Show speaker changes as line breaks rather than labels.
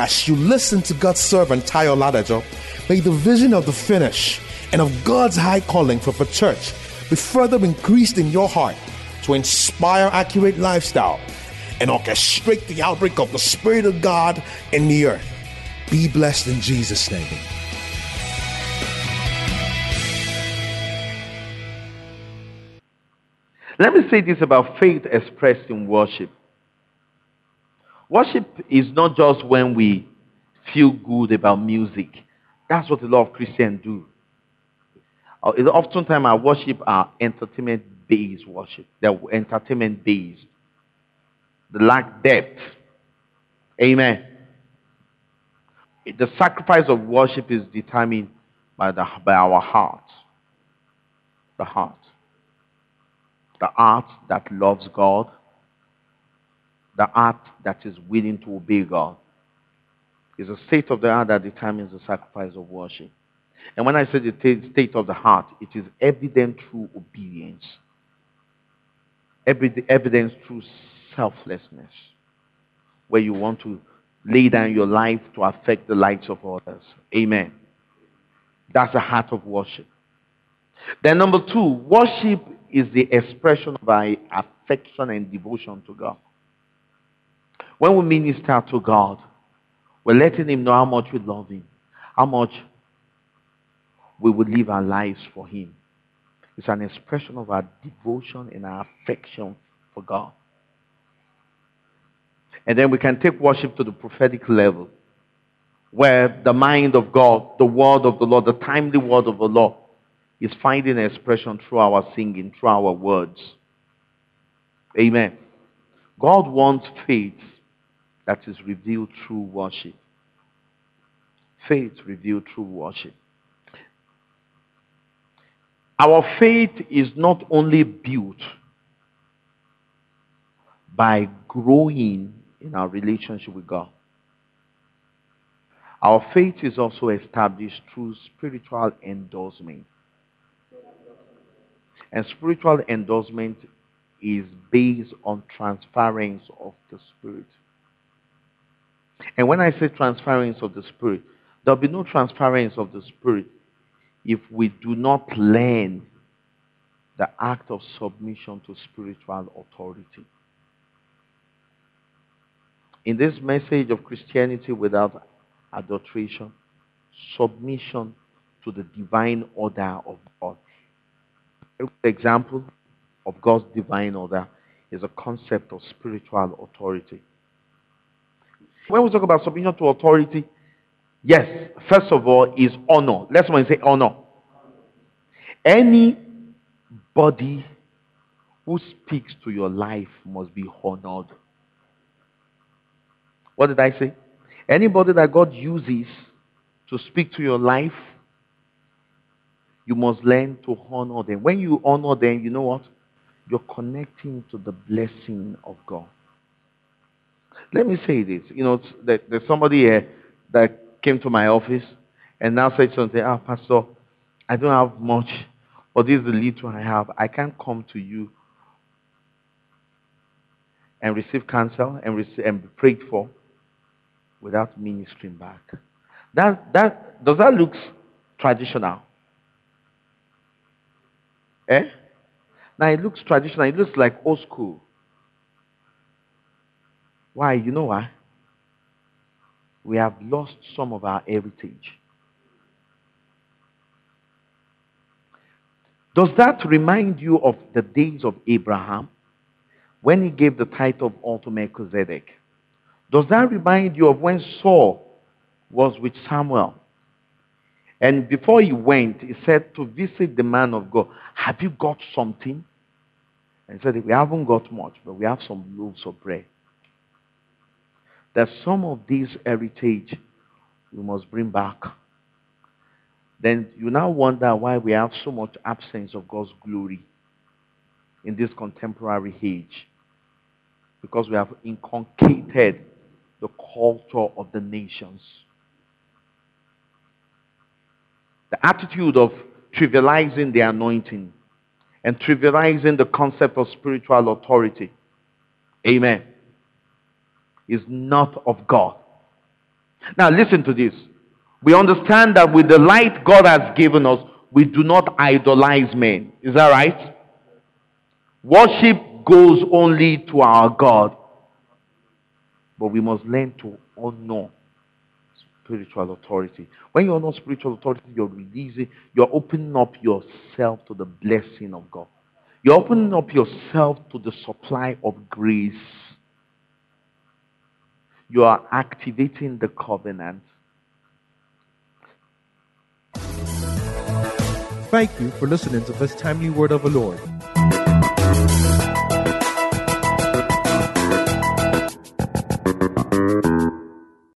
As you listen to God's servant Tayo Ladajo, may the vision of the finish and of God's high calling for the church be further increased in your heart to inspire accurate lifestyle and orchestrate the outbreak of the Spirit of God in the earth. Be blessed in Jesus' name.
Let me say this about faith expressed in worship. Worship is not just when we feel good about music. That's what a lot of Christians do. Uh, oftentimes our worship are entertainment-based worship. They're entertainment-based. They lack depth. Amen. The sacrifice of worship is determined by, the, by our heart. The heart. The heart that loves God the heart that is willing to obey God. It's a state of the heart that determines the sacrifice of worship. And when I say the state of the heart, it is evident through obedience. Evidence through selflessness. Where you want to lay down your life to affect the lives of others. Amen. That's the heart of worship. Then number two, worship is the expression of our affection and devotion to God. When we minister to God, we're letting Him know how much we love Him, how much we would live our lives for Him. It's an expression of our devotion and our affection for God. And then we can take worship to the prophetic level, where the mind of God, the word of the Lord, the timely word of the Lord, is finding expression through our singing, through our words. Amen. God wants faith that is revealed through worship. Faith revealed through worship. Our faith is not only built by growing in our relationship with God. Our faith is also established through spiritual endorsement. And spiritual endorsement is based on transference of the Spirit. And when I say transference of the Spirit, there'll be no transference of the Spirit if we do not learn the act of submission to spiritual authority. In this message of Christianity without adulteration, submission to the divine order of God. An example of God's divine order is a concept of spiritual authority. When we talk about submission to authority, yes, first of all, is honor. Let's say honor. Anybody who speaks to your life must be honored. What did I say? Anybody that God uses to speak to your life, you must learn to honor them. When you honor them, you know what? You're connecting to the blessing of God. Let me say this. You know, there's somebody here that came to my office and now said something, ah, Pastor, I don't have much, but this is the little I have. I can't come to you and receive counsel and, and be prayed for without ministering back. That, that, does that look traditional? Eh? Now it looks traditional. It looks like old school. Why? You know why? We have lost some of our heritage. Does that remind you of the days of Abraham when he gave the title of to Melchizedek? Does that remind you of when Saul was with Samuel? And before he went, he said to visit the man of God, Have you got something? And he said, We haven't got much, but we have some loaves of bread that some of this heritage we must bring back. Then you now wonder why we have so much absence of God's glory in this contemporary age. Because we have inculcated the culture of the nations. The attitude of trivializing the anointing and trivializing the concept of spiritual authority. Amen is not of God. Now, listen to this. We understand that with the light God has given us, we do not idolize men. Is that right? Worship goes only to our God. But we must learn to honor spiritual authority. When you honor spiritual authority, you're releasing, you're opening up yourself to the blessing of God. You're opening up yourself to the supply of grace. You are activating the covenant.
Thank you for listening to this timely word of the Lord.